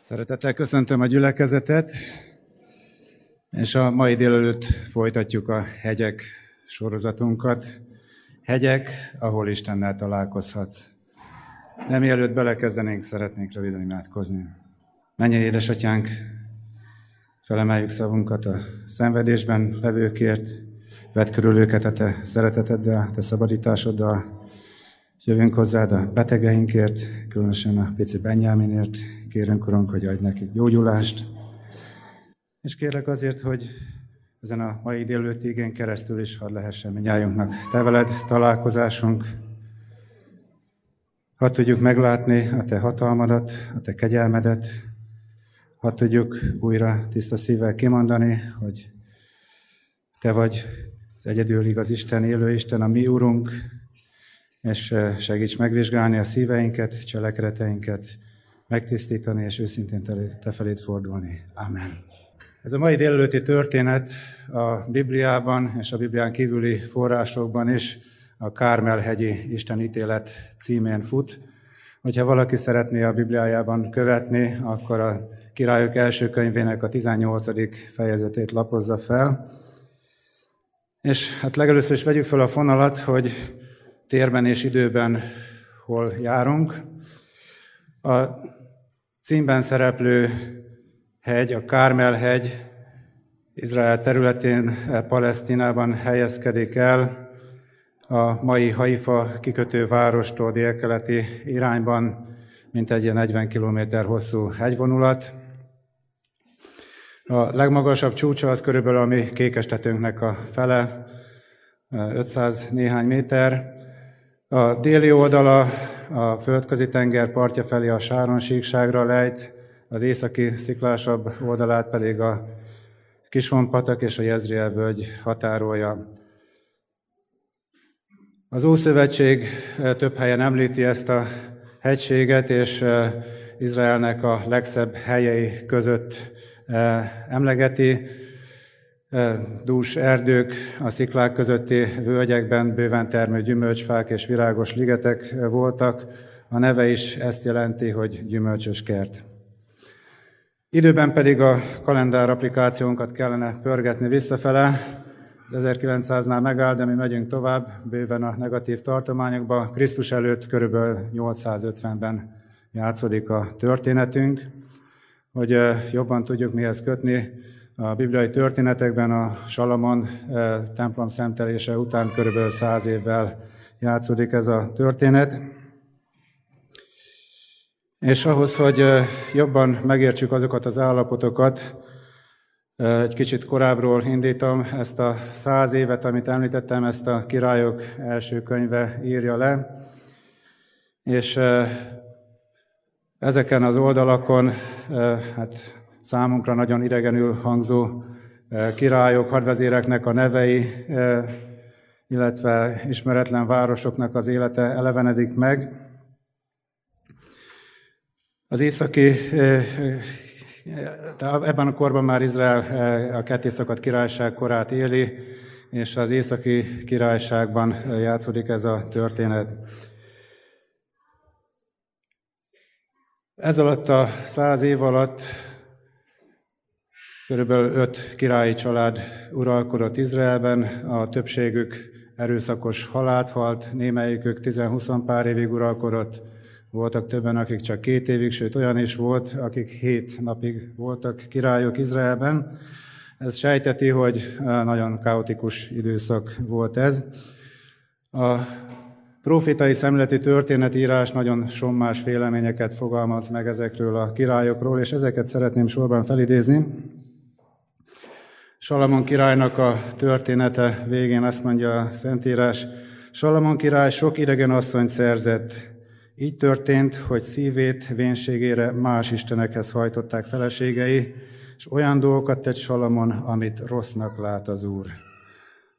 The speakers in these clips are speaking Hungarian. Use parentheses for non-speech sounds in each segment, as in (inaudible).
Szeretettel köszöntöm a gyülekezetet, és a mai délelőtt folytatjuk a hegyek sorozatunkat. Hegyek, ahol Istennel találkozhatsz. Nem mielőtt belekezdenénk, szeretnénk röviden imádkozni. Menj, édesatyánk, felemeljük szavunkat a szenvedésben levőkért, vedd körül őket a te szereteteddel, te szabadításoddal, jövünk hozzád a betegeinkért, különösen a pici Benyáminért, kérünk, Urunk, hogy adj nekik gyógyulást, és kérlek azért, hogy ezen a mai délőtt igén keresztül is hadd lehessen minnyájunknak. Te veled találkozásunk, hadd tudjuk meglátni a te hatalmadat, a te kegyelmedet, hadd tudjuk újra tiszta szívvel kimondani, hogy te vagy az egyedül igaz Isten, élő Isten, a mi Urunk, és segíts megvizsgálni a szíveinket, cselekedeteinket, megtisztítani és őszintén te felét fordulni. Amen. Ez a mai délelőtti történet a Bibliában és a Biblián kívüli forrásokban is a Kármelhegyi Istenítélet címén fut. Hogyha valaki szeretné a Bibliájában követni, akkor a Királyok első könyvének a 18. fejezetét lapozza fel. És hát legelőször is vegyük fel a fonalat, hogy térben és időben hol járunk. A címben szereplő hegy, a Kármel hegy, Izrael területén, Palesztinában helyezkedik el, a mai Haifa kikötő várostól délkeleti irányban, mint egy 40 km hosszú hegyvonulat. A legmagasabb csúcsa az körülbelül a mi kékestetőnknek a fele, 500 néhány méter. A déli oldala a földközi tenger partja felé a Sáron síkságra lejt, az északi sziklásabb oldalát pedig a Kisvonpatak és a Jezriel völgy határolja. Az Ószövetség eh, több helyen említi ezt a hegységet, és eh, Izraelnek a legszebb helyei között eh, emlegeti dús erdők, a sziklák közötti völgyekben bőven termő gyümölcsfák és virágos ligetek voltak. A neve is ezt jelenti, hogy gyümölcsös kert. Időben pedig a kalendár applikációnkat kellene pörgetni visszafele. 1900-nál megáll, de mi megyünk tovább, bőven a negatív tartományokba. Krisztus előtt körülbelül 850-ben játszódik a történetünk, hogy jobban tudjuk mihez kötni a bibliai történetekben a Salamon eh, templom szentelése után körülbelül száz évvel játszódik ez a történet. És ahhoz, hogy eh, jobban megértsük azokat az állapotokat, eh, egy kicsit korábbról indítom ezt a száz évet, amit említettem, ezt a királyok első könyve írja le. És ezeken az oldalakon hát számunkra nagyon idegenül hangzó eh, királyok, hadvezéreknek a nevei, eh, illetve ismeretlen városoknak az élete elevenedik meg. Az északi, eh, ebben a korban már Izrael a kettészakadt királyság korát éli, és az északi királyságban játszódik ez a történet. Ez alatt a száz év alatt Körülbelül öt királyi család uralkodott Izraelben, a többségük erőszakos halált halt, némelyikük 10-20 pár évig uralkodott, voltak többen, akik csak két évig, sőt olyan is volt, akik hét napig voltak királyok Izraelben. Ez sejteti, hogy nagyon kaotikus időszak volt ez. A profétai szemleti történetírás nagyon sommás véleményeket fogalmaz meg ezekről a királyokról, és ezeket szeretném sorban felidézni. Salamon királynak a története végén azt mondja a Szentírás, Salamon király sok idegen asszonyt szerzett. Így történt, hogy szívét vénségére más istenekhez hajtották feleségei, és olyan dolgokat tett Salamon, amit rossznak lát az Úr.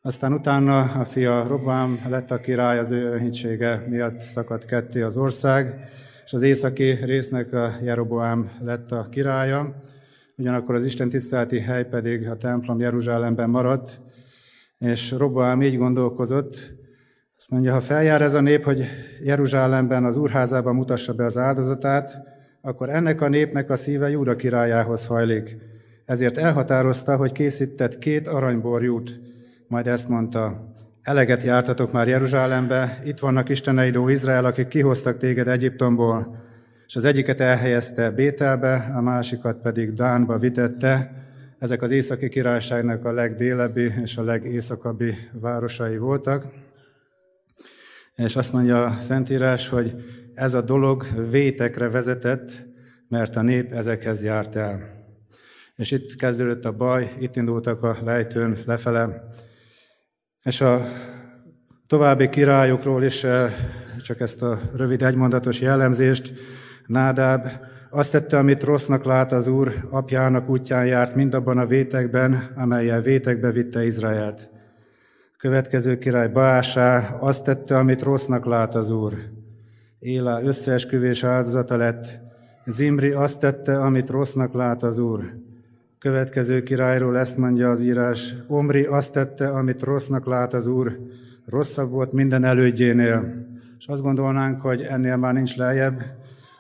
Aztán utána a fia Robám lett a király, az ő önhítsége miatt szakadt ketté az ország, és az északi résznek a Jeroboám lett a királya, ugyanakkor az Isten tiszteleti hely pedig a templom Jeruzsálemben maradt, és Roboám így gondolkozott, azt mondja, ha feljár ez a nép, hogy Jeruzsálemben az úrházában mutassa be az áldozatát, akkor ennek a népnek a szíve Júda királyához hajlik. Ezért elhatározta, hogy készített két aranyborjút, majd ezt mondta, eleget jártatok már Jeruzsálembe, itt vannak Isteneid, ó Izrael, akik kihoztak téged Egyiptomból, és az egyiket elhelyezte Bételbe, a másikat pedig Dánba vitette. Ezek az északi királyságnak a legdélebbi és a legészakabbi városai voltak. És azt mondja a Szentírás, hogy ez a dolog vétekre vezetett, mert a nép ezekhez járt el. És itt kezdődött a baj, itt indultak a lejtőn lefele, és a további királyokról is eh, csak ezt a rövid egymondatos jellemzést, Nádáb azt tette, amit rossznak lát az Úr, apjának útján járt mindabban a vétekben, amelyel vétekbe vitte Izraelt. Következő király Baásá azt tette, amit rossznak lát az Úr. Éla összeesküvés áldozata lett. Zimri azt tette, amit rossznak lát az Úr. Következő királyról ezt mondja az írás. Omri azt tette, amit rossznak lát az Úr. Rosszabb volt minden elődjénél. És azt gondolnánk, hogy ennél már nincs lejjebb,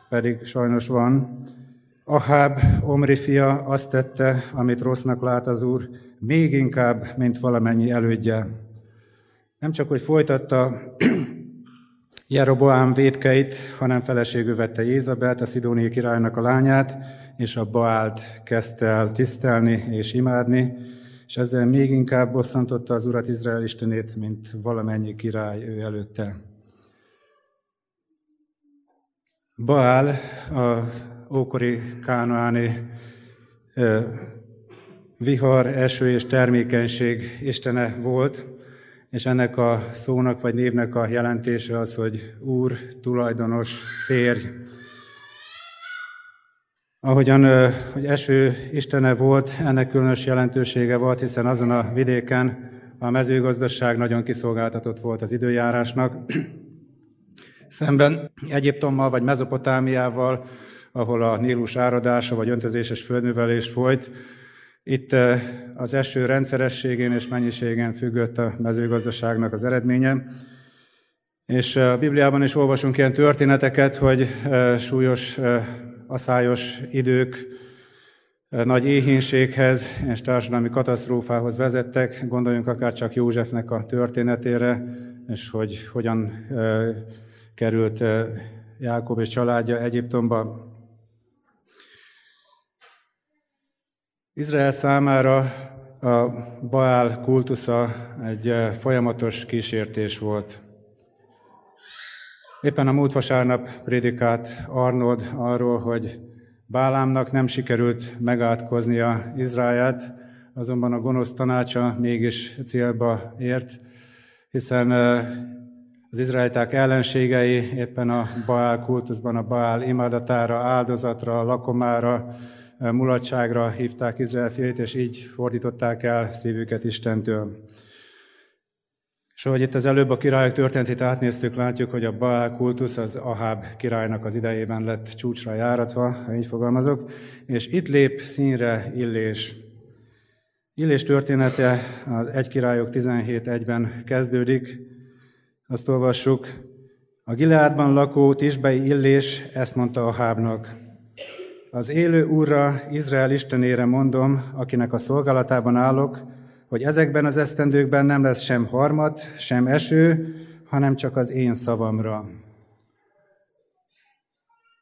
pedig sajnos van. Aháb, Omri fia azt tette, amit rossznak lát az Úr, még inkább, mint valamennyi elődje. Nem csak, hogy folytatta (clears throat) Jeroboám védkeit, hanem feleségül vette Jézabelt, a Szidóniai királynak a lányát, és a Baált kezdte el tisztelni és imádni, és ezzel még inkább bosszantotta az Urat Izrael Istenét, mint valamennyi király ő előtte. Baál a ókori kánoáni vihar, eső és termékenység istene volt, és ennek a szónak vagy névnek a jelentése az, hogy úr, tulajdonos, férj. Ahogyan hogy eső istene volt, ennek különös jelentősége volt, hiszen azon a vidéken a mezőgazdaság nagyon kiszolgáltatott volt az időjárásnak, Szemben Egyiptommal vagy Mezopotámiával, ahol a Nílus áradása vagy öntözéses földművelés folyt, itt eh, az eső rendszerességén és mennyiségén függött a mezőgazdaságnak az eredménye. És eh, a Bibliában is olvasunk ilyen történeteket, hogy eh, súlyos, aszályos idők nagy éhínséghez és társadalmi katasztrófához vezettek. Gondoljunk akár csak Józsefnek a történetére, és hogy hogyan került Jákob és családja Egyiptomba. Izrael számára a Baál kultusza egy folyamatos kísértés volt. Éppen a múlt vasárnap prédikált Arnold arról, hogy Bálámnak nem sikerült megátkoznia Izraelt, azonban a gonosz tanácsa mégis célba ért, hiszen az izraeliták ellenségei éppen a Baál kultuszban, a Baál imádatára, áldozatra, lakomára, mulatságra hívták Izrael fiait, és így fordították el szívüket Istentől. És ahogy itt az előbb a királyok történetét átnéztük, látjuk, hogy a Baál kultusz az Aháb királynak az idejében lett csúcsra járatva, ha így fogalmazok, és itt lép színre Illés. Illés története az egy királyok 17.1-ben kezdődik, azt olvassuk, a Gileádban lakó Tisbei Illés ezt mondta a hábnak. Az élő Úrra, Izrael Istenére mondom, akinek a szolgálatában állok, hogy ezekben az esztendőkben nem lesz sem harmad, sem eső, hanem csak az én szavamra.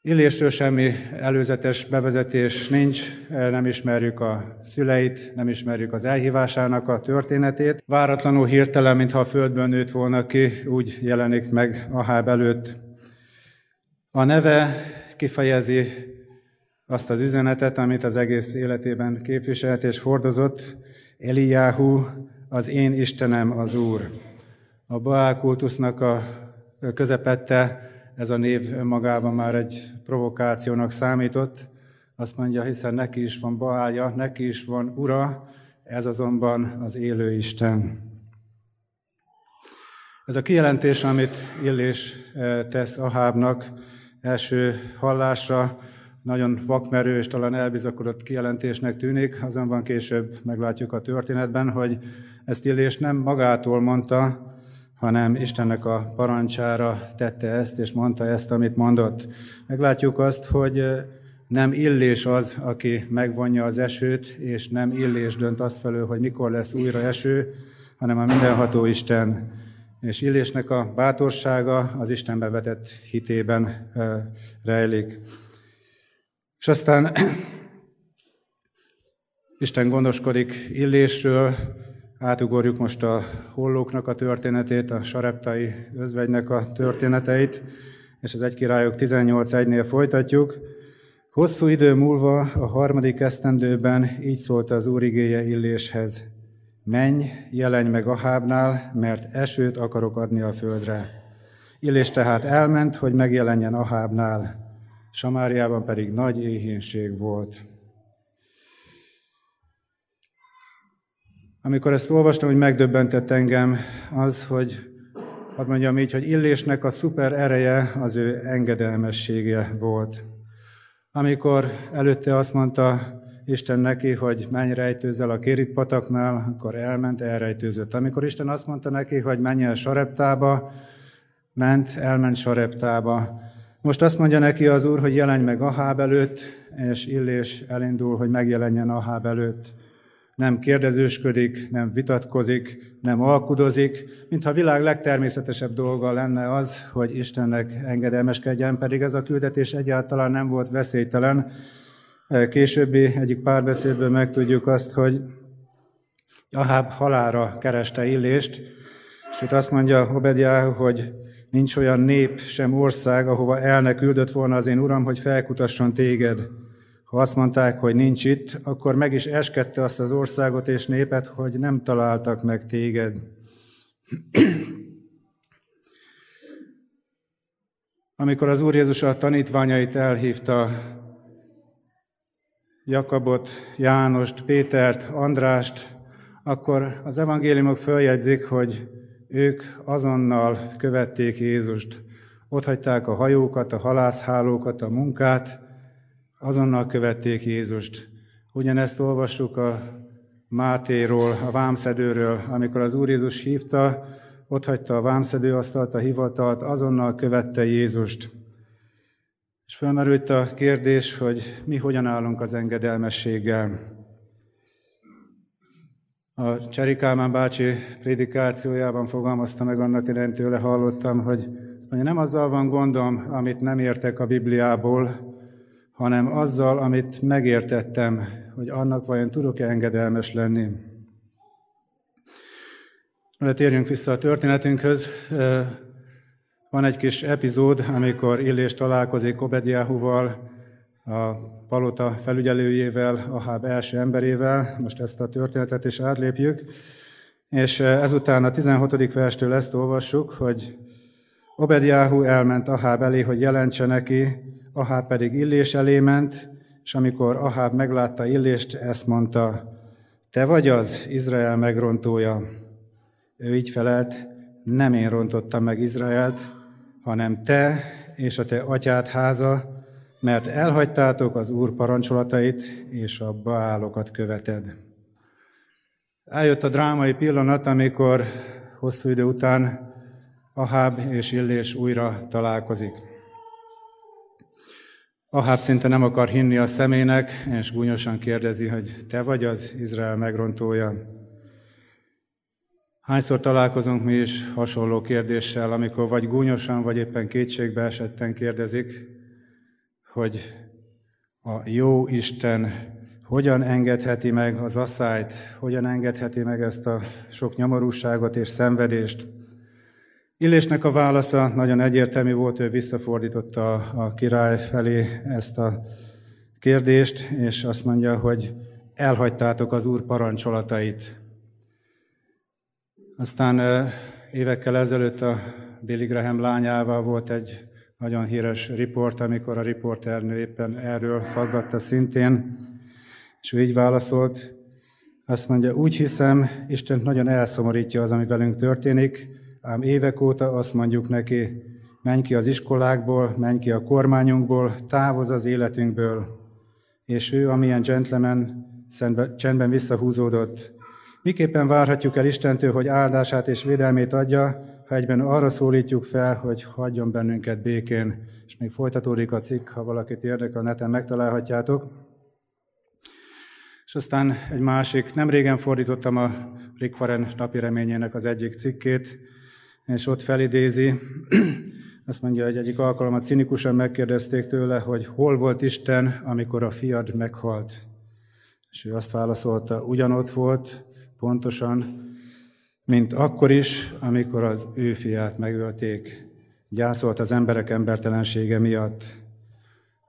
Illésről semmi előzetes bevezetés nincs, nem ismerjük a szüleit, nem ismerjük az elhívásának a történetét. Váratlanul hirtelen, mintha a földből nőtt volna ki, úgy jelenik meg Aháb előtt. A neve kifejezi azt az üzenetet, amit az egész életében képviselt és hordozott, Eliáhu, az én Istenem az Úr. A Baál kultusznak a közepette ez a név magában már egy provokációnak számított. Azt mondja, hiszen neki is van Baálja, neki is van ura, ez azonban az élő Isten. Ez a kijelentés, amit Illés eh, tesz Ahábnak első hallásra, nagyon vakmerő és talán elbizakodott kijelentésnek tűnik, azonban később meglátjuk a történetben, hogy ezt Illés nem magától mondta, hanem Istennek a parancsára tette ezt, és mondta ezt, amit mondott. Meglátjuk azt, hogy nem illés az, aki megvonja az esőt, és nem illés dönt az felől, hogy mikor lesz újra eső, hanem a mindenható Isten. És illésnek a bátorsága az Istenbe vetett hitében rejlik. És aztán (clears throat) Isten gondoskodik illésről, átugorjuk most a hollóknak a történetét, a sareptai özvegynek a történeteit, és az egy királyok 18.1-nél folytatjuk. Hosszú idő múlva, a harmadik esztendőben így szólt az Úr igéje Illéshez. Menj, jelenj meg Ahábnál, mert esőt akarok adni a földre. Illés tehát elment, hogy megjelenjen Ahábnál. Samáriában pedig nagy éhínség volt. Amikor ezt olvastam, hogy megdöbbentett engem az, hogy hadd mondjam így, hogy Illésnek a szuper ereje az ő engedelmessége volt. Amikor előtte azt mondta Isten neki, hogy menj rejtőzzel a Kérit pataknál, akkor elment, elrejtőzött. Amikor Isten azt mondta neki, hogy menj el Sareptába, ment, elment Sareptába. Most azt mondja neki az Úr, hogy jelenj meg Aháb előtt, és Illés elindul, hogy megjelenjen Aháb előtt. Nem kérdezősködik, nem vitatkozik, nem alkudozik, mintha a világ legtermészetesebb dolga lenne az, hogy Istennek engedelmeskedjen, pedig ez a küldetés egyáltalán nem volt veszélytelen. Későbbi egyik párbeszédből megtudjuk azt, hogy Aháb halára kereste Illést, és azt mondja Obedjáhu, hogy nincs olyan nép, sem ország, ahova el ne küldött volna az én uram, hogy felkutasson téged. Ha azt mondták, hogy nincs itt, akkor meg is eskedte azt az országot és népet, hogy nem találtak meg téged. Amikor az Úr Jézus a tanítványait elhívta, Jakabot, Jánost, Pétert, Andrást, akkor az evangéliumok följegyzik, hogy ők azonnal követték Jézust. Ott hagyták a hajókat, a halászhálókat, a munkát, azonnal követték Jézust. Ugyanezt olvassuk a Mátéról, a vámszedőről, amikor az Úr Jézus hívta, ott hagyta a vámszedőasztalt, a hivatalt, azonnal követte Jézust. És felmerült a kérdés, hogy mi hogyan állunk az engedelmességgel. A Cseri Kálmán bácsi prédikációjában fogalmazta meg annak idején tőle hallottam, hogy azt mondja, nem azzal van gondom, amit nem értek a Bibliából, hanem azzal, amit megértettem, hogy annak vajon tudok-e engedelmes lenni. De térjünk vissza a történetünkhöz. Van egy kis epizód, amikor Illés találkozik Obedjáhuval, a palota felügyelőjével, Aháb első emberével, most ezt a történetet is átlépjük, és ezután a 16. verstől ezt olvassuk, hogy Obedjáhu elment Aháb elé, hogy jelentse neki, Aháb pedig Illés elé ment, és amikor Aháb meglátta Illést, ezt mondta, te vagy az, Izrael megrontója. Ő így felelt, nem én rontottam meg Izraelt, hanem te és a te atyád háza, mert elhagytátok az Úr parancsolatait, és a baálokat követed. Eljött a drámai pillanat, amikor hosszú idő után Aháb és Illés újra találkozik. Aháb szinte nem akar hinni a szemének, és gúnyosan kérdezi, hogy te vagy az Izrael megrontója. Hányszor találkozunk mi is hasonló kérdéssel, amikor vagy gúnyosan, vagy éppen kétségbe esetten kérdezik, hogy a jó Isten hogyan engedheti meg az asszályt, hogyan engedheti meg ezt a sok nyomorúságot és szenvedést. Illésnek a válasza nagyon egyértelmű volt, ő visszafordította a király felé ezt a kérdést, és azt mondja, hogy elhagytátok az Úr parancsolatait. Aztán évekkel ezelőtt a Billy Graham lányával volt egy nagyon híres riport, amikor a riporternő éppen erről faggatta szintén, és ő így válaszolt, azt mondja, úgy hiszem, Isten nagyon elszomorítja az, ami velünk történik, ám évek óta azt mondjuk neki, menj ki az iskolákból, menj ki a kormányunkból, távoz az életünkből. És ő, amilyen gentleman, csendben visszahúzódott. Miképpen várhatjuk el Istentől, hogy áldását és védelmét adja, ha egyben arra szólítjuk fel, hogy hagyjon bennünket békén, és még folytatódik a cikk, ha valakit érdekel, neten megtalálhatjátok. És aztán egy másik, nem régen fordítottam a Rick Warren napi reményének az egyik cikkét, és ott felidézi, (clears throat) azt mondja, hogy egyik alkalommal cinikusan megkérdezték tőle, hogy hol volt Isten, amikor a fiad meghalt. És ő azt válaszolta, ugyanott volt, pontosan, mint akkor is, amikor az ő fiát megölték. Gyászolt az emberek embertelensége miatt.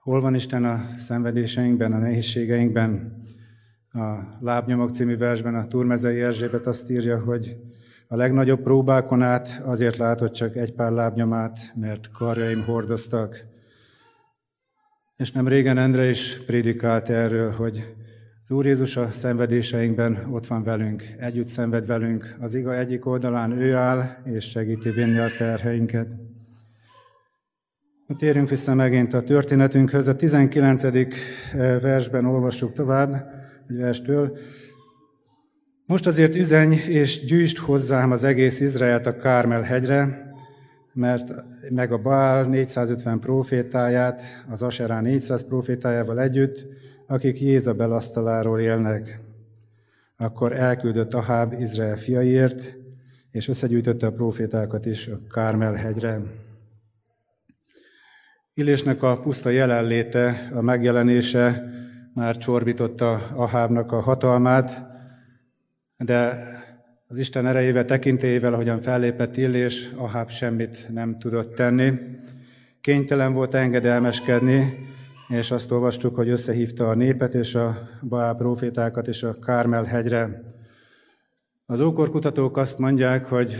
Hol van Isten a szenvedéseinkben, a nehézségeinkben? A Lábnyomok című versben a Turmezei Erzsébet azt írja, hogy a legnagyobb próbákon át azért látott csak egy pár lábnyomát, mert karjaim hordoztak. És nem régen Endre is prédikált erről, hogy az Úr Jézus a szenvedéseinkben ott van velünk, együtt szenved velünk. Az iga egyik oldalán ő áll, és segíti vinni a terheinket. Térjünk vissza megint a történetünkhöz. A 19. Eh, versben olvassuk tovább, egy verstől. Most azért üzenj és gyűjtsd hozzám az egész Izraelt a Kármel hegyre, mert meg a Baal 450 profétáját, az Aserá 400 profétájával együtt, akik Jézabel asztaláról élnek. Akkor elküldött Aháb Izrael fiaiért, és összegyűjtötte a profétákat is a Kármel hegyre. Illésnek a puszta jelenléte, a megjelenése már csorbította Ahábnak a hatalmát, de az Isten erejével, tekintélyével, ahogyan fellépett Illés, Aháb semmit nem tudott tenni. Kénytelen volt engedelmeskedni, és azt olvastuk, hogy összehívta a népet és a Baál profétákat és a Kármel hegyre. Az ókorkutatók azt mondják, hogy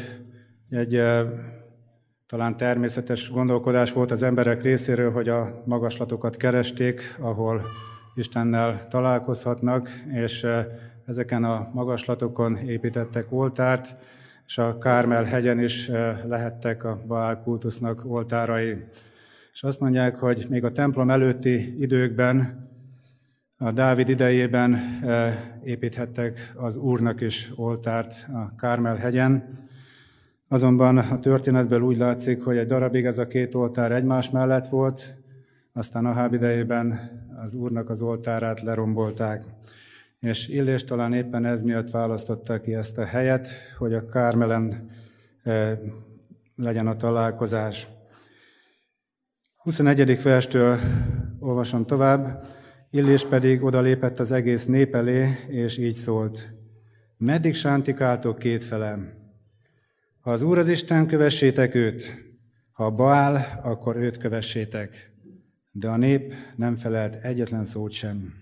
egy talán természetes gondolkodás volt az emberek részéről, hogy a magaslatokat keresték, ahol Istennel találkozhatnak, és ezeken a magaslatokon építettek oltárt, és a Kármel hegyen is eh, lehettek a Baál kultusznak oltárai. És azt mondják, hogy még a templom előtti időkben, a Dávid idejében építhettek az Úrnak is oltárt a Kármel hegyen. Azonban a történetből úgy látszik, hogy egy darabig ez a két oltár egymás mellett volt, aztán a Háb idejében az Úrnak az oltárát lerombolták. És Illés talán éppen ez miatt választotta ki ezt a helyet, hogy a Kármelen eh, legyen a találkozás. 21. verstől olvasom tovább. Illés pedig odalépett az egész nép elé, és így szólt. Meddig sántikáltok kétfelem? Ha az Úr az Isten, kövessétek őt. Ha Baál, akkor őt kövessétek. De a nép nem felelt egyetlen szót sem.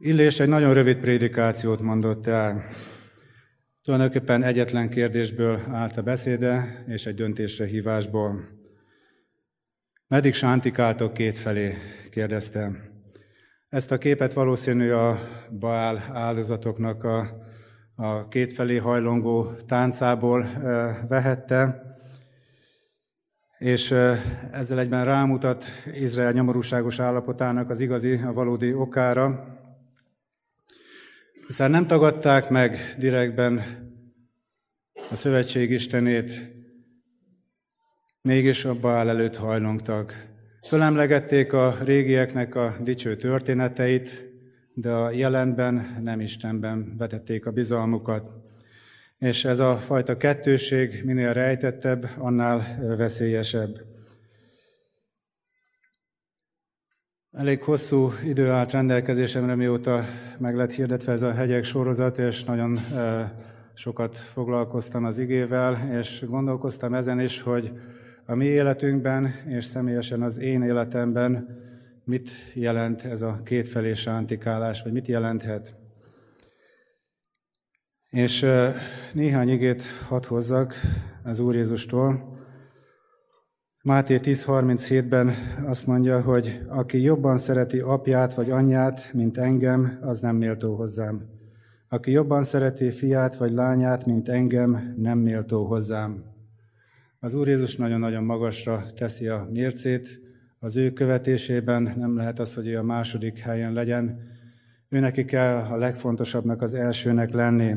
Illés egy nagyon rövid prédikációt mondott el. Tulajdonképpen egyetlen kérdésből állt a beszéde, és egy döntésre hívásból. Meddig sántikáltok kétfelé? kérdezte. Ezt a képet valószínű a Baál áldozatoknak a, a kétfelé hajlongó táncából e, vehette, és e, ezzel egyben rámutat Izrael nyomorúságos állapotának az igazi, a valódi okára, hiszen nem tagadták meg direktben a szövetség istenét, mégis a Baál előtt hajlongtak. Fölemlegették a régieknek a dicső történeteit, de a jelenben nem Istenben vetették a bizalmukat. És ez a fajta kettőség minél rejtettebb, annál veszélyesebb. Elég hosszú idő állt rendelkezésemre, mióta meg lett hirdetve ez a hegyek sorozat, és nagyon sokat foglalkoztam az igével, és gondolkoztam ezen is, hogy a mi életünkben, és személyesen az én életemben mit jelent ez a kétfelé sántikálás, vagy mit jelenthet. És néhány igét hadd hozzak az Úr Jézustól. Máté 10.37-ben azt mondja, hogy aki jobban szereti apját vagy anyját, mint engem, az nem méltó hozzám. Aki jobban szereti fiát vagy lányát, mint engem, nem méltó hozzám. Az Úr Jézus nagyon-nagyon magasra teszi a mércét, az ő követésében nem lehet az, hogy ő a második helyen legyen. Ő neki kell a legfontosabbnak, az elsőnek lenni.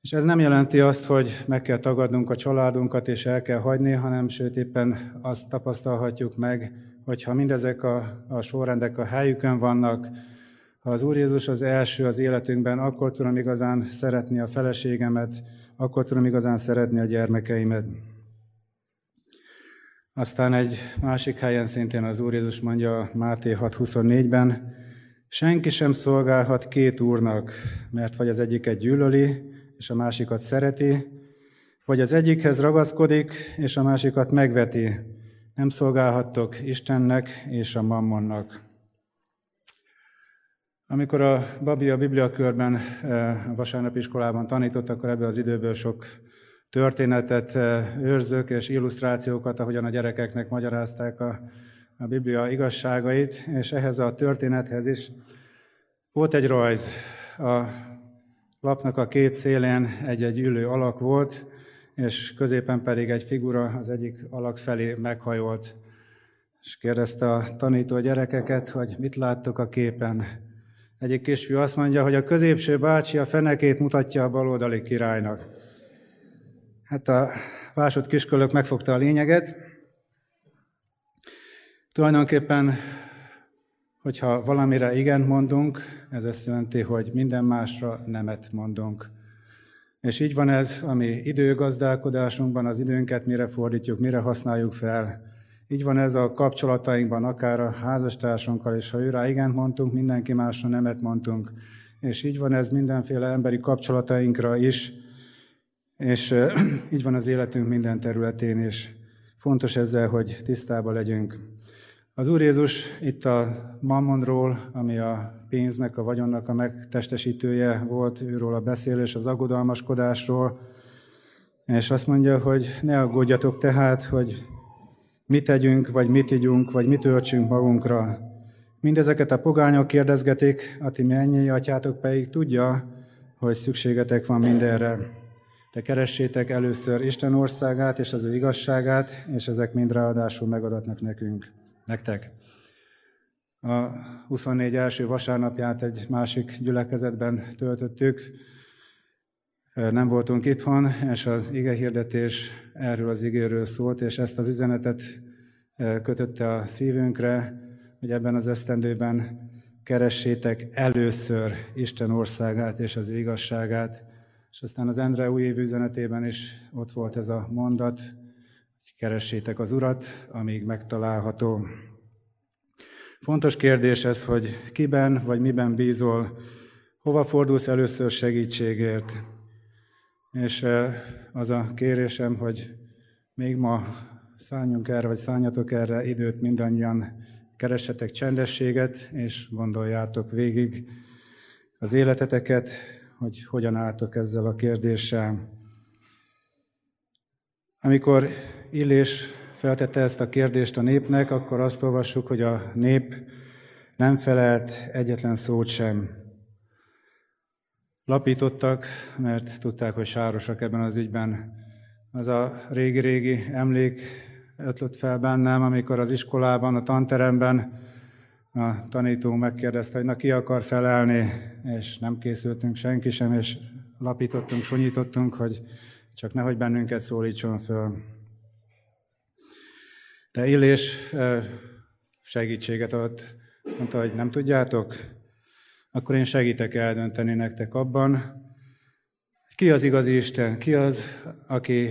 És ez nem jelenti azt, hogy meg kell tagadnunk a családunkat és el kell hagyni, hanem sőt éppen azt tapasztalhatjuk meg, hogyha mindezek a, a sorrendek a helyükön vannak, ha az Úr Jézus az első az életünkben, akkor tudom igazán szeretni a feleségemet, akkor tudom igazán szeretni a gyermekeimet. Aztán egy másik helyen szintén az Úr Jézus mondja Máté 6.24-ben, senki sem szolgálhat két úrnak, mert vagy az egyiket gyűlöli, és a másikat szereti, vagy az egyikhez ragaszkodik, és a másikat megveti. Nem szolgálhattok Istennek és a mammonnak. Amikor a Babi a Bibliakörben, eh, a vasárnapi iskolában tanított, akkor ebből az időből sok történetet eh, őrzök, és illusztrációkat, ahogyan a gyerekeknek magyarázták a, a Biblia igazságait, és ehhez a történethez is volt egy rajz. A lapnak a két szélén egy-egy ülő alak volt, és középen pedig egy figura az egyik alak felé meghajolt. És kérdezte a tanító gyerekeket, hogy mit láttok a képen. Egyik kisfiú azt mondja, hogy a középső bácsi a fenekét mutatja a baloldali királynak. Hát a vásott kiskölök megfogta a lényeget. Tulajdonképpen, hogyha valamire igent mondunk, ez azt jelenti, hogy minden másra nemet mondunk. És így van ez, ami időgazdálkodásunkban az időnket mire fordítjuk, mire használjuk fel. Így van ez a kapcsolatainkban, akár a házastársunkkal, és ha őre igent mondtunk, mindenki másra nemet mondtunk. És így van ez mindenféle emberi kapcsolatainkra is, és (clears throat) így van az életünk minden területén is. Fontos ezzel, hogy tisztában legyünk. Az Úr Jézus itt a mammonról, ami a pénznek, a vagyonnak a megtestesítője volt, őről a beszélés, az aggodalmaskodásról, és azt mondja, hogy ne aggódjatok tehát, hogy mit tegyünk, vagy mit ígyunk, vagy mit öltsünk magunkra. Mindezeket a pogányok kérdezgetik, a ti mennyi atyátok pedig tudja, hogy szükségetek van mindenre de keressétek először Isten országát és az ő igazságát, és ezek mind ráadásul megadatnak nekünk, nektek. A 24 első vasárnapját egy másik gyülekezetben töltöttük, nem voltunk itthon, és az ige hirdetés erről az igéről szólt, és ezt az üzenetet kötötte a szívünkre, hogy ebben az esztendőben keressétek először Isten országát és az igazságát, és aztán az Endre új év üzenetében is ott volt ez a mondat, keressétek az Urat, amíg megtalálható. Fontos kérdés ez, hogy kiben vagy miben bízol, hova fordulsz először segítségért. És eh, az a kérésem, hogy még ma szálljunk erre, vagy szálljatok erre időt mindannyian, keressetek csendességet, és gondoljátok végig az életeteket, hogy hogyan álltok ezzel a kérdéssel. Amikor Illés feltette ezt a kérdést a népnek, akkor azt olvassuk, hogy a nép nem felelt egyetlen szót sem. Lapítottak, mert tudták, hogy sárosak ebben az ügyben. Az a régi-régi emlék ötlött fel bennem, amikor az iskolában, a tanteremben a tanító megkérdezte, hogy na ki akar felelni, és nem készültünk senki sem, és lapítottunk, sonyítottunk, hogy csak nehogy bennünket szólítson föl. De Illés segítséget adott. Azt mondta, hogy nem tudjátok? Akkor én segítek eldönteni nektek abban, ki az igazi Isten, ki az, aki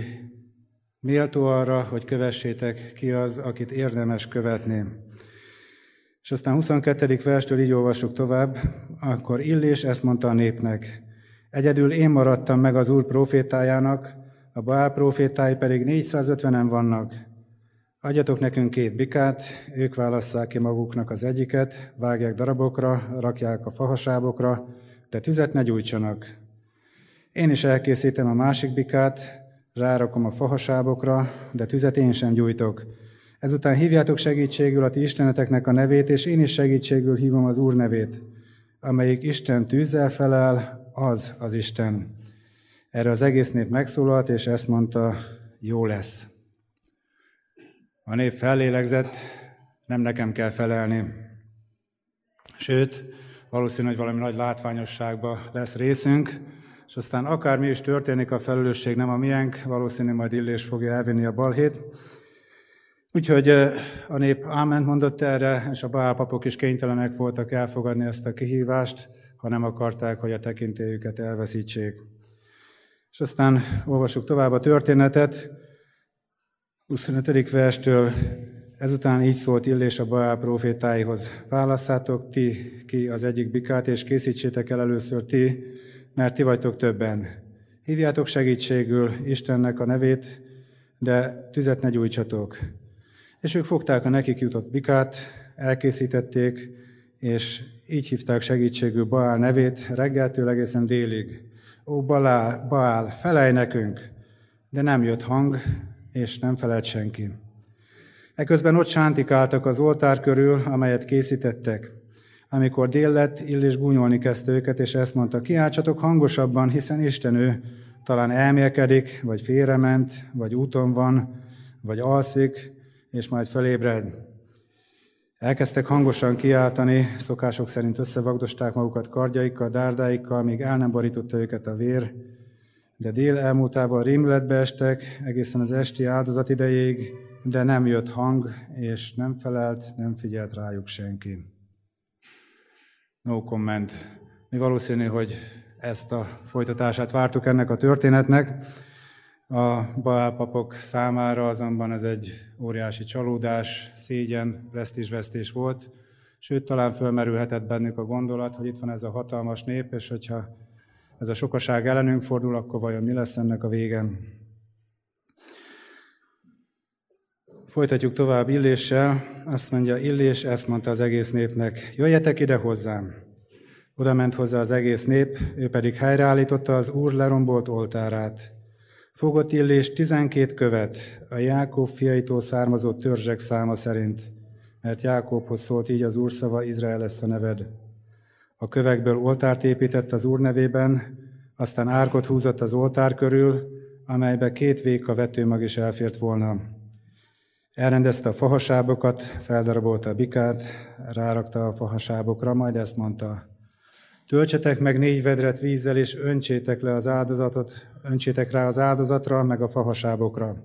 méltó arra, hogy kövessétek, ki az, akit érdemes követni. És aztán 22. verstől így olvasok tovább, akkor Illés ezt mondta a népnek, egyedül én maradtam meg az Úr profétájának, a Baál profétái pedig 450-en vannak. Adjatok nekünk két bikát, ők válasszák ki maguknak az egyiket, vágják darabokra, rakják a fahasábokra, de tüzet ne gyújtsanak. Én is elkészítem a másik bikát, rárakom a fahasábokra, de tüzet én sem gyújtok, Ezután hívjátok segítségül a ti isteneteknek a nevét, és én is segítségül hívom az Úr nevét. Amelyik Isten tűzzel felel, az az Isten. Erre az egész nép megszólalt, és ezt mondta, jó lesz. A nép fellélegzett, nem nekem kell felelni. Sőt, valószínű, hogy valami nagy látványosságba lesz részünk, és aztán akármi is történik, a felelősség nem a miénk, valószínű majd Illés fogja elvinni a balhét. Úgyhogy a nép áment mondott erre, és a bálpapok is kénytelenek voltak elfogadni ezt a kihívást, ha nem akarták, hogy a tekintélyüket elveszítsék. És aztán olvassuk tovább a történetet, 25. verstől, ezután így szólt Illés a Baál profétáihoz. Válasszátok ti ki az egyik bikát, és készítsétek el először ti, mert ti vagytok többen. Hívjátok segítségül Istennek a nevét, de tüzet ne gyújtsatok. És ők fogták a nekik jutott bikát, elkészítették, és így hívták segítségül Baál nevét reggeltől egészen délig. Ó, Baál, Baál, felej nekünk! De nem jött hang, és nem felelt senki. Eközben ott sántikáltak az oltár körül, amelyet készítettek. Amikor dél lett, Illés gúnyolni kezdte őket, és ezt mondta, kiáltsatok hangosabban, hiszen Isten ő talán elmélkedik, vagy félrement, vagy úton van, vagy alszik, és majd felébred. Elkezdtek hangosan kiáltani, szokások szerint összevagdosták magukat kardjaikkal, dárdáikkal, míg el nem borította őket a vér, de dél elmúltával rémületbe estek egészen az esti áldozat idejéig, de nem jött hang, és nem felelt, nem figyelt rájuk senki. No comment. Mi valószínű, hogy ezt a folytatását vártuk ennek a történetnek. A Baál számára azonban ez egy óriási csalódás, szégyen, presztízsvesztés volt, sőt, talán fölmerülhetett bennük a gondolat, hogy itt van ez a hatalmas nép, és hogyha ez a sokaság ellenünk fordul, akkor vajon mi lesz ennek a végen? Folytatjuk tovább Illéssel. Azt mondja, Illés ezt mondta az egész népnek, jöjjetek ide hozzám. Oda ment hozzá az egész nép, ő pedig helyreállította az Úr lerombolt oltárát. Fogott Illés tizenkét követ, a Jákob fiaitól származó törzsek száma szerint, mert Jákobhoz szólt így az Úr szava, Izrael lesz a neved. A kövekből oltárt épített az Úr nevében, aztán árkot húzott az oltár körül, amelybe két véka vetőmag is elfért volna. Elrendezte a fahasábokat, feldarabolta a bikát, rárakta a fahasábokra, majd ezt mondta, Töltsetek meg négy vedret vízzel, és öntsétek le az áldozatot, öntsétek rá az áldozatra, meg a fahasábokra.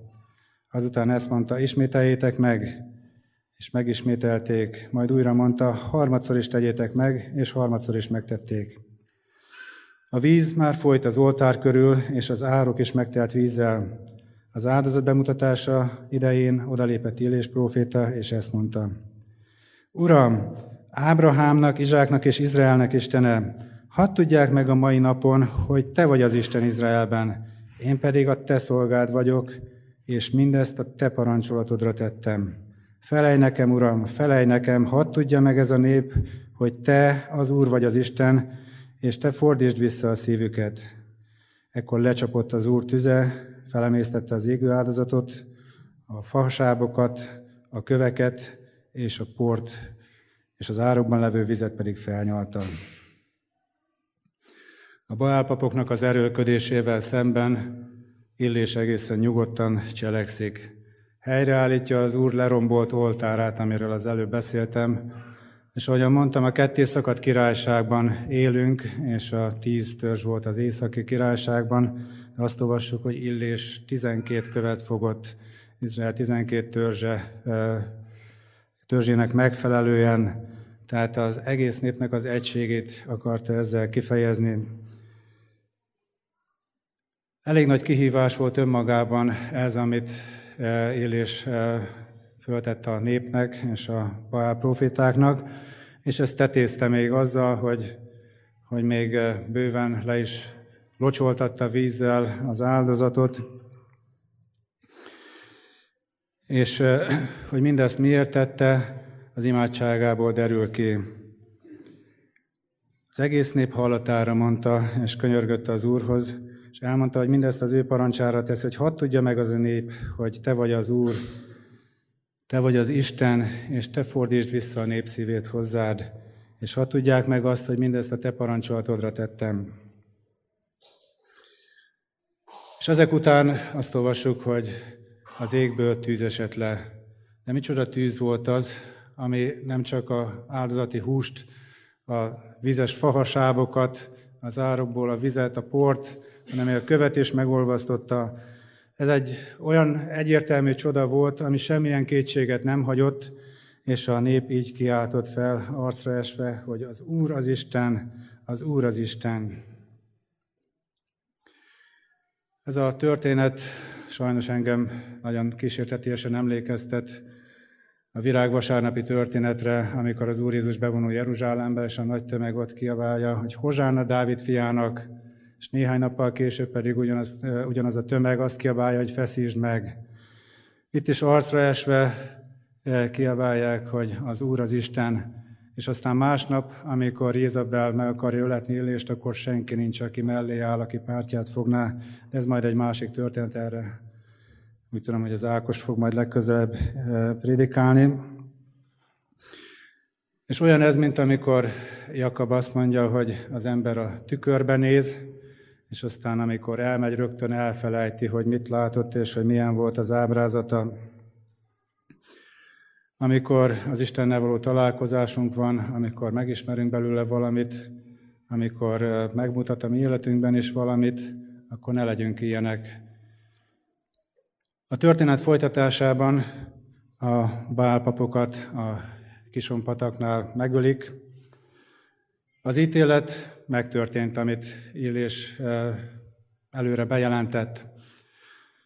Azután ezt mondta, ismételjétek meg, és megismételték. Majd újra mondta, harmadszor is tegyétek meg, és harmadszor is megtették. A víz már folyt az oltár körül, és az árok is megtelt vízzel. Az áldozat bemutatása idején odalépett Illés próféta, és ezt mondta. Uram, Ábrahámnak, Izsáknak és Izraelnek Istene, hadd tudják meg a mai napon, hogy Te vagy az Isten Izraelben, én pedig a Te szolgád vagyok, és mindezt a Te parancsolatodra tettem. Felej nekem, Uram, felej nekem, hadd tudja meg ez a nép, hogy Te az Úr vagy az Isten, és Te fordítsd vissza a szívüket. Ekkor lecsapott az Úr tüze, felemésztette az égő áldozatot, a fasábokat, a köveket és a port és az árokban levő vizet pedig felnyalta. A baálpapoknak az erőlködésével szemben Illés egészen nyugodtan cselekszik. Helyreállítja az Úr lerombolt oltárát, amiről az előbb beszéltem, és ahogyan mondtam, a ketté szakadt királyságban élünk, és a tíz törzs volt az északi királyságban, de azt olvassuk, hogy Illés 12 követ fogott, Izrael 12 törzse törzsének megfelelően, tehát az egész népnek az egységét akarta ezzel kifejezni. Elég nagy kihívás volt önmagában ez, amit Élés eh, föltette a népnek és a Baál profétáknak, és ezt tetézte még azzal, hogy, hogy még eh, bőven le is locsoltatta vízzel az áldozatot, és hogy mindezt miért tette, az imádságából derül ki. Az egész nép hallatára mondta, és könyörgötte az Úrhoz, és elmondta, hogy mindezt az ő parancsára tesz, hogy hadd tudja meg az a nép, hogy te vagy az Úr, te vagy az Isten, és te fordítsd vissza a nép szívét hozzád, és hadd tudják meg azt, hogy mindezt a te parancsolatodra tettem. És ezek után azt olvassuk, hogy az égből tűz esett le. De micsoda tűz volt az, ami nem csak a áldozati húst, a vizes fahasábokat, az árokból a vizet, a port, hanem a követ is megolvasztotta. Ez egy olyan egyértelmű csoda volt, ami semmilyen kétséget nem hagyott, és a nép így kiáltott fel, arcra esve, hogy az Úr az Isten, az Úr az Isten. Ez a történet sajnos engem nagyon kísértetésen emlékeztet a virágvasárnapi történetre, amikor az Úr Jézus bevonul Jeruzsálembe, és a nagy tömeg ott kiabálja, hogy Hozsána Dávid fiának, és néhány nappal később pedig ugyanaz, ugyanaz a tömeg azt kiabálja, hogy feszítsd meg. Itt is arcra esve kiabálják, hogy az Úr az Isten, és aztán másnap, amikor Jézabel meg akarja öletni élést, akkor senki nincs, aki mellé áll, aki pártját fogná, de ez majd egy másik történet erre. Úgy tudom, hogy az Ákos fog majd legközelebb prédikálni. És olyan ez, mint amikor Jakab azt mondja, hogy az ember a tükörbe néz, és aztán amikor elmegy, rögtön elfelejti, hogy mit látott, és hogy milyen volt az ábrázata. Amikor az Istennel való találkozásunk van, amikor megismerünk belőle valamit, amikor megmutat a mi életünkben is valamit, akkor ne legyünk ilyenek, a történet folytatásában a bálpapokat a kisompataknál megölik. Az ítélet megtörtént, amit Illés előre bejelentett.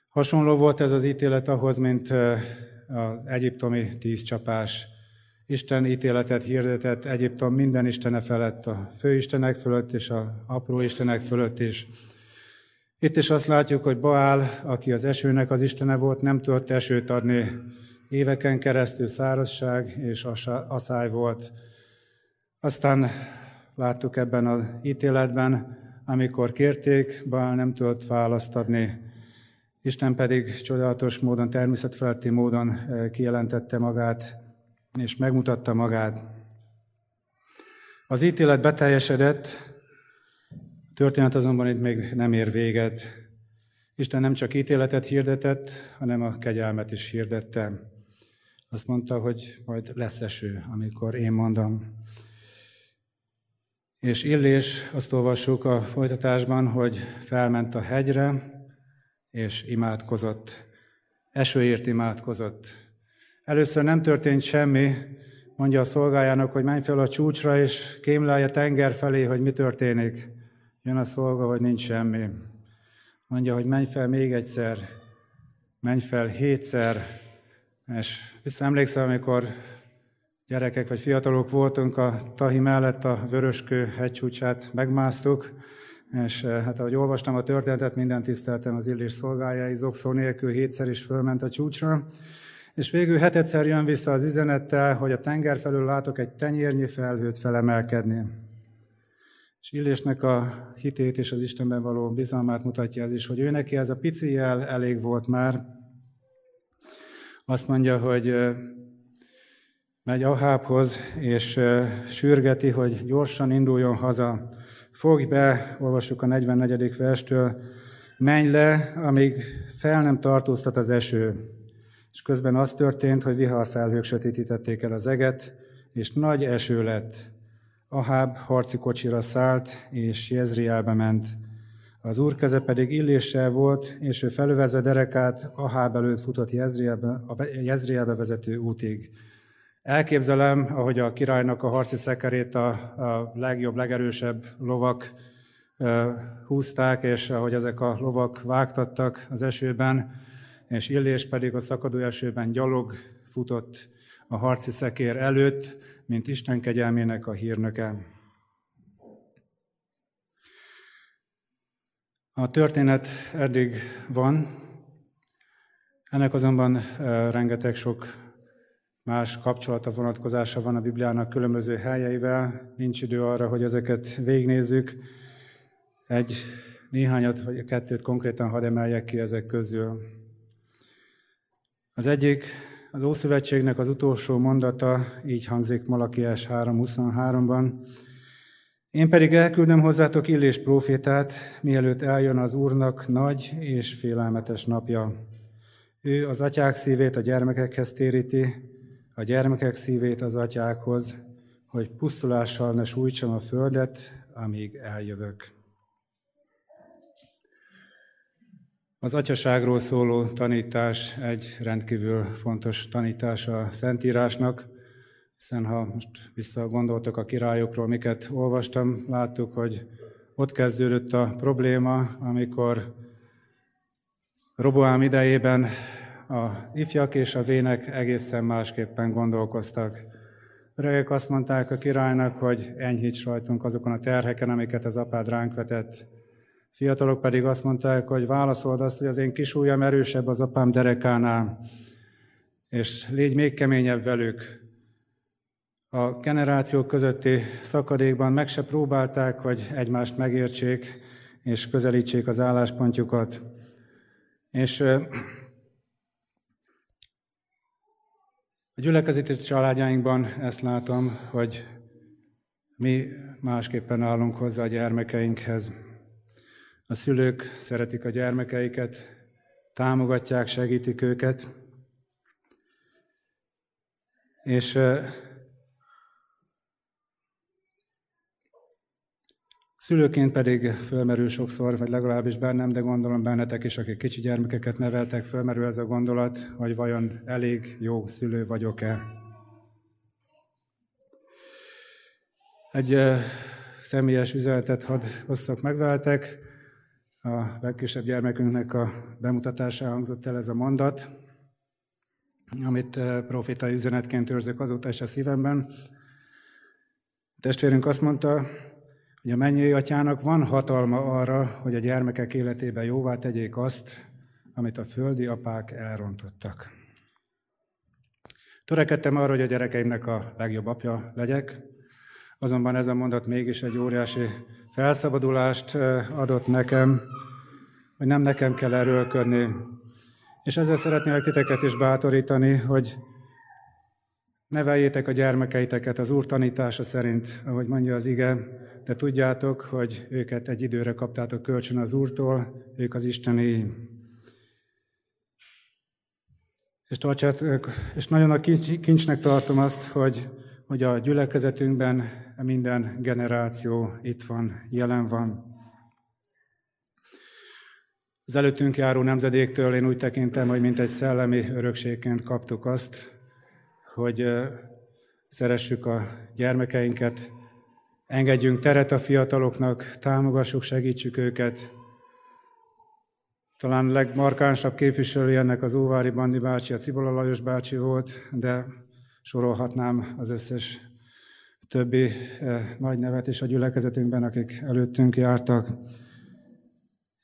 Hasonló volt ez az ítélet ahhoz, mint az egyiptomi tízcsapás. Isten ítéletet hirdetett Egyiptom minden istene felett, a főistenek fölött és a apró istenek fölött is. Itt is azt látjuk, hogy Baál, aki az esőnek az istene volt, nem tudott esőt adni. Éveken keresztül szárazság és asszály volt. Aztán láttuk ebben az ítéletben, amikor kérték, Baál nem tudott választ adni. Isten pedig csodálatos módon, természetfeletti módon eh, kijelentette magát, és megmutatta magát. Az ítélet beteljesedett, történet azonban itt még nem ér véget. Isten nem csak ítéletet hirdetett, hanem a kegyelmet is hirdette. Azt mondta, hogy majd lesz eső, amikor én mondom. És Illés, azt olvassuk a folytatásban, hogy felment a hegyre, és imádkozott. Esőért imádkozott. Először nem történt semmi, mondja a szolgájának, hogy menj fel a csúcsra, és kémlelje tenger felé, hogy mi történik. Jön a szolga, hogy nincs semmi. Mondja, hogy menj fel még egyszer, menj fel hétszer. És visszaemlékszem, amikor gyerekek vagy fiatalok voltunk, a Tahi mellett a Vöröskő hegycsúcsát megmásztuk, és eh, hát ahogy olvastam a történetet, minden tiszteltem az illés szolgájai, zokszó nélkül hétszer is fölment a csúcsra, és végül hetedszer jön vissza az üzenettel, hogy a tenger felül látok egy tenyérnyi felhőt felemelkedni. És Illésnek a hitét és az Istenben való bizalmát mutatja ez is, hogy ő neki ez a pici jel elég volt már. Azt mondja, hogy megy Ahábhoz, és sürgeti, hogy gyorsan induljon haza. Fogj be, olvassuk a 44. verstől, menj le, amíg fel nem tartóztat az eső. És közben az történt, hogy viharfelhők sötétítették el az eget, és nagy eső lett. Aháb harci kocsira szállt, és Jezrielbe ment. Az úr keze pedig illéssel volt, és ő felövezve derekát Aháb előtt futott Jezrielbe, a Jezrielbe vezető útig. Elképzelem, ahogy a királynak a harci szekerét a, a legjobb, legerősebb lovak húzták, és ahogy ezek a lovak vágtattak az esőben, és Illés pedig a szakadó esőben gyalog futott a harci szekér előtt, mint Isten kegyelmének a hírnöke. A történet eddig van, ennek azonban rengeteg sok más kapcsolata, vonatkozása van a Bibliának különböző helyeivel. Nincs idő arra, hogy ezeket végnézzük. Egy néhányat vagy kettőt konkrétan hadd emeljek ki ezek közül. Az egyik az Ószövetségnek az utolsó mondata így hangzik Malakiás 3.23-ban. Én pedig elküldöm hozzátok Illés profétát, mielőtt eljön az Úrnak nagy és félelmetes napja. Ő az atyák szívét a gyermekekhez téríti, a gyermekek szívét az atyákhoz, hogy pusztulással ne sújtsam a földet, amíg eljövök. Az atyaságról szóló tanítás egy rendkívül fontos tanítás a Szentírásnak, hiszen ha most visszagondoltak a királyokról, miket olvastam, láttuk, hogy ott kezdődött a probléma, amikor Roboám idejében a ifjak és a vének egészen másképpen gondolkoztak. Öregek azt mondták a királynak, hogy enyhíts rajtunk azokon a terheken, amiket az apád ránk vetett. Fiatalok pedig azt mondták, hogy válaszold azt, hogy az én kis ujjam erősebb az apám derekánál, és légy még keményebb velük. A generációk közötti szakadékban meg se próbálták, hogy egymást megértsék és közelítsék az álláspontjukat. És a gyülekezeti családjainkban ezt látom, hogy mi másképpen állunk hozzá a gyermekeinkhez. A szülők szeretik a gyermekeiket, támogatják, segítik őket, és Szülőként pedig fölmerül sokszor, vagy legalábbis bennem, de gondolom bennetek is, akik kicsi gyermekeket neveltek, fölmerül ez a gondolat, hogy vajon elég jó szülő vagyok-e. Egy személyes üzenetet hadd hosszak meg. A legkisebb gyermekünknek a bemutatása hangzott el ez a mondat, amit profitai üzenetként őrzök azóta is a szívemben. A testvérünk azt mondta, hogy a mennyei atyának van hatalma arra, hogy a gyermekek életében jóvá tegyék azt, amit a földi apák elrontottak. Törekedtem arra, hogy a gyerekeimnek a legjobb apja legyek, azonban ez a mondat mégis egy óriási felszabadulást adott nekem, hogy nem nekem kell erőlködni. És ezzel szeretnélek titeket is bátorítani, hogy neveljétek a gyermekeiteket az Úr tanítása szerint, ahogy mondja az ige, de tudjátok, hogy őket egy időre kaptátok kölcsön az Úrtól, ők az Isteni. És, tartsátok, és nagyon a kincsnek tartom azt, hogy, hogy a gyülekezetünkben minden generáció itt van, jelen van. Az előttünk járó nemzedéktől én úgy tekintem, hogy mint egy szellemi örökségként kaptuk azt, hogy szeressük a gyermekeinket, Engedjünk teret a fiataloknak, támogassuk, segítsük őket. Talán legmarkánsabb képviselő ennek az Óvári Bandi bácsi, a Cibola Lajos bácsi volt, de sorolhatnám az összes többi eh, nagy nevet is a gyülekezetünkben, akik előttünk jártak,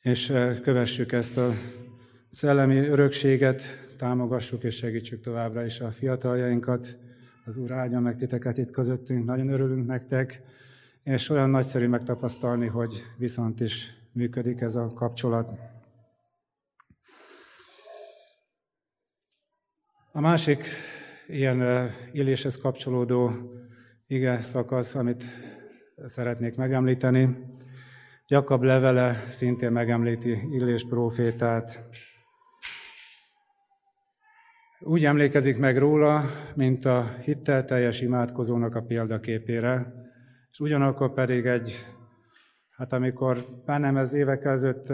és eh, kövessük ezt a szellemi örökséget, támogassuk és segítsük továbbra is a fiataljainkat. Az Úr áldja meg titeket itt közöttünk, nagyon örülünk nektek és olyan nagyszerű megtapasztalni, hogy viszont is működik ez a kapcsolat. A másik ilyen illéshez kapcsolódó ige szakasz, amit szeretnék megemlíteni, Jakab levele szintén megemlíti Illés prófétát. Úgy emlékezik meg róla, mint a hittelteljes imádkozónak a példaképére, és ugyanakkor pedig egy, hát amikor bennem ez évek ezelőtt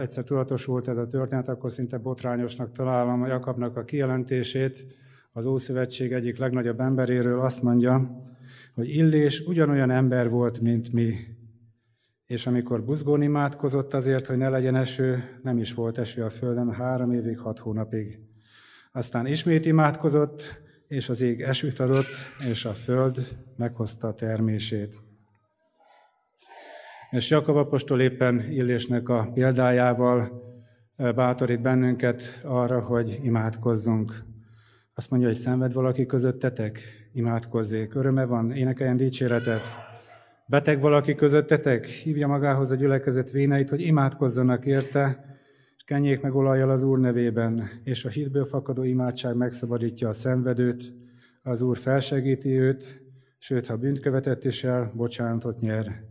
egyszer tudatosult ez a történet, akkor szinte botrányosnak találom a Jakabnak a kijelentését, az Ószövetség egyik legnagyobb emberéről azt mondja, hogy Illés ugyanolyan ember volt, mint mi. És amikor buzgón imádkozott azért, hogy ne legyen eső, nem is volt eső a földön három évig, hat hónapig. Aztán ismét imádkozott, és az ég esőt adott, és a föld meghozta termését. És Jakab apostol éppen Illésnek a példájával bátorít bennünket arra, hogy imádkozzunk. Azt mondja, hogy szenved valaki közöttetek? Imádkozzék. Öröme van, énekeljen dicséretet. Beteg valaki közöttetek? Hívja magához a gyülekezet véneit, hogy imádkozzanak érte, kenjék meg olajjal az Úr nevében, és a hitből fakadó imádság megszabadítja a szenvedőt, az Úr felsegíti őt, sőt, ha bűnt követett is el, bocsánatot nyer.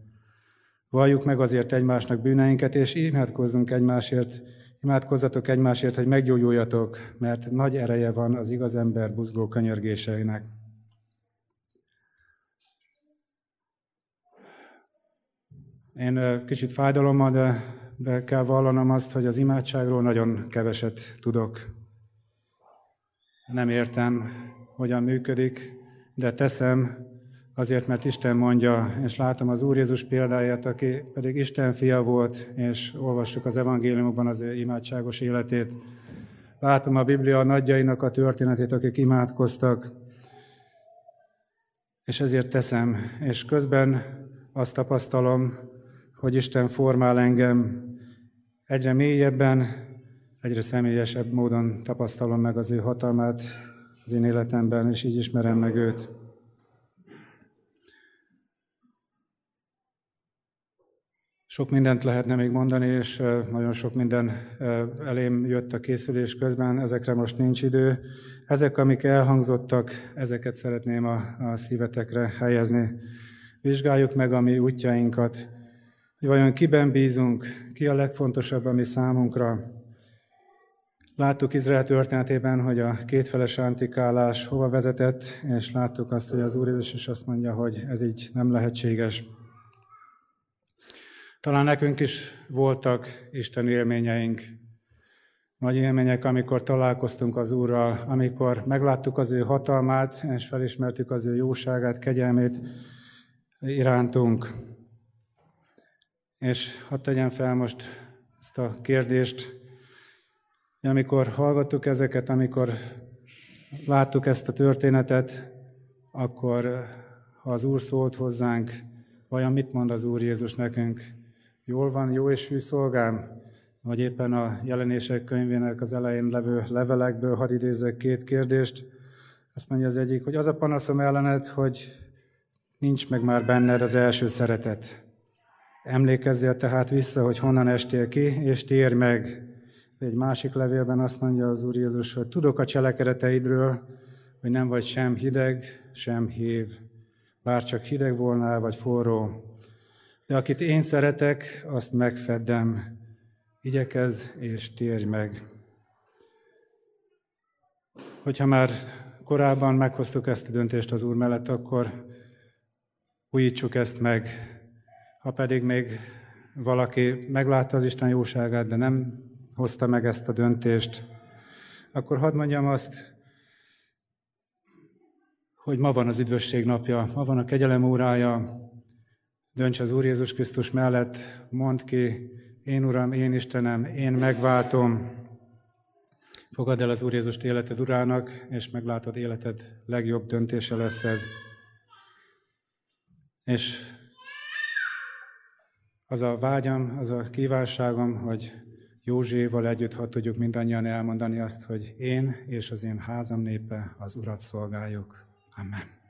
Valljuk meg azért egymásnak bűneinket, és imádkozzunk egymásért, imádkozzatok egymásért, hogy meggyógyuljatok, mert nagy ereje van az igaz ember buzgó könyörgéseinek. Én kicsit fájdalommal, de be kell vallanom azt, hogy az imádságról nagyon keveset tudok. Nem értem, hogyan működik, de teszem, azért, mert Isten mondja, és látom az Úr Jézus példáját, aki pedig Isten fia volt, és olvassuk az evangéliumokban az imádságos életét. Látom a Biblia nagyjainak a történetét, akik imádkoztak, és ezért teszem, és közben azt tapasztalom, hogy Isten formál engem egyre mélyebben, egyre személyesebb módon tapasztalom meg az ő hatalmát az én életemben, és így ismerem meg őt. Sok mindent lehetne még mondani, és nagyon sok minden elém jött a készülés közben, ezekre most nincs idő. Ezek, amik elhangzottak, ezeket szeretném a, szívetekre helyezni. Vizsgáljuk meg a mi útjainkat, hogy vajon kiben bízunk, ki a legfontosabb a mi számunkra. Láttuk Izrael történetében, hogy a kétfeles antikálás hova vezetett, és láttuk azt, hogy az Úr Jézus is azt mondja, hogy ez így nem lehetséges. Talán nekünk is voltak Isten élményeink, nagy élmények, amikor találkoztunk az Úrral, amikor megláttuk az ő hatalmát, és felismertük az ő jóságát, kegyelmét irántunk. És hadd tegyem fel most ezt a kérdést, amikor hallgattuk ezeket, amikor láttuk ezt a történetet, akkor ha az Úr szólt hozzánk, vajon mit mond az Úr Jézus nekünk? Jól van, jó és hű szolgám? Vagy éppen a jelenések könyvének az elején levő levelekből hadd idézek két kérdést. Azt mondja az egyik, hogy az a panaszom ellened, hogy nincs meg már benned az első szeretet. Emlékezzél tehát vissza, hogy honnan estél ki, és térj meg. Egy másik levélben azt mondja az Úr Jézus, hogy tudok a cselekedeteidről, hogy nem vagy sem hideg, sem hív, bár csak hideg volnál, vagy forró. De akit én szeretek, azt megfeddem. Igyekez és térj meg. Hogyha már korábban meghoztuk ezt a döntést az Úr mellett, akkor újítsuk ezt meg. Ha pedig még valaki meglátta az Isten jóságát, de nem hozta meg ezt a döntést, akkor hadd mondjam azt, hogy ma van az üdvösség napja, ma van a kegyelem órája, Dönts az Úr Jézus Krisztus mellett, mondd ki, én Uram, én Istenem, én megváltom. Fogadd el az Úr Jézust életed urának, és meglátod életed legjobb döntése lesz ez. És az a vágyam, az a kívánságom, hogy Józséval együtt, ha tudjuk mindannyian elmondani azt, hogy én és az én házam népe az Urat szolgáljuk. Amen.